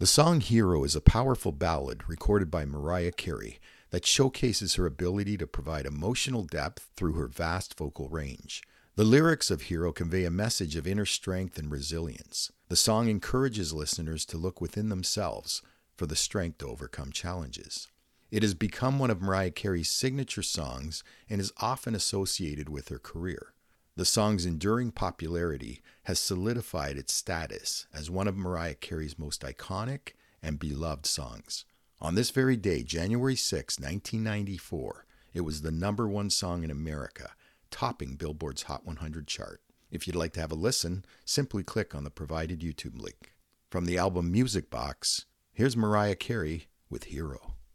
The song Hero is a powerful ballad recorded by Mariah Carey that showcases her ability to provide emotional depth through her vast vocal range. The lyrics of Hero convey a message of inner strength and resilience. The song encourages listeners to look within themselves for the strength to overcome challenges. It has become one of Mariah Carey's signature songs and is often associated with her career. The song's enduring popularity has solidified its status as one of Mariah Carey's most iconic and beloved songs. On this very day, January 6, 1994, it was the number one song in America, topping Billboard's Hot 100 chart. If you'd like to have a listen, simply click on the provided YouTube link. From the album Music Box, here's Mariah Carey with Hero.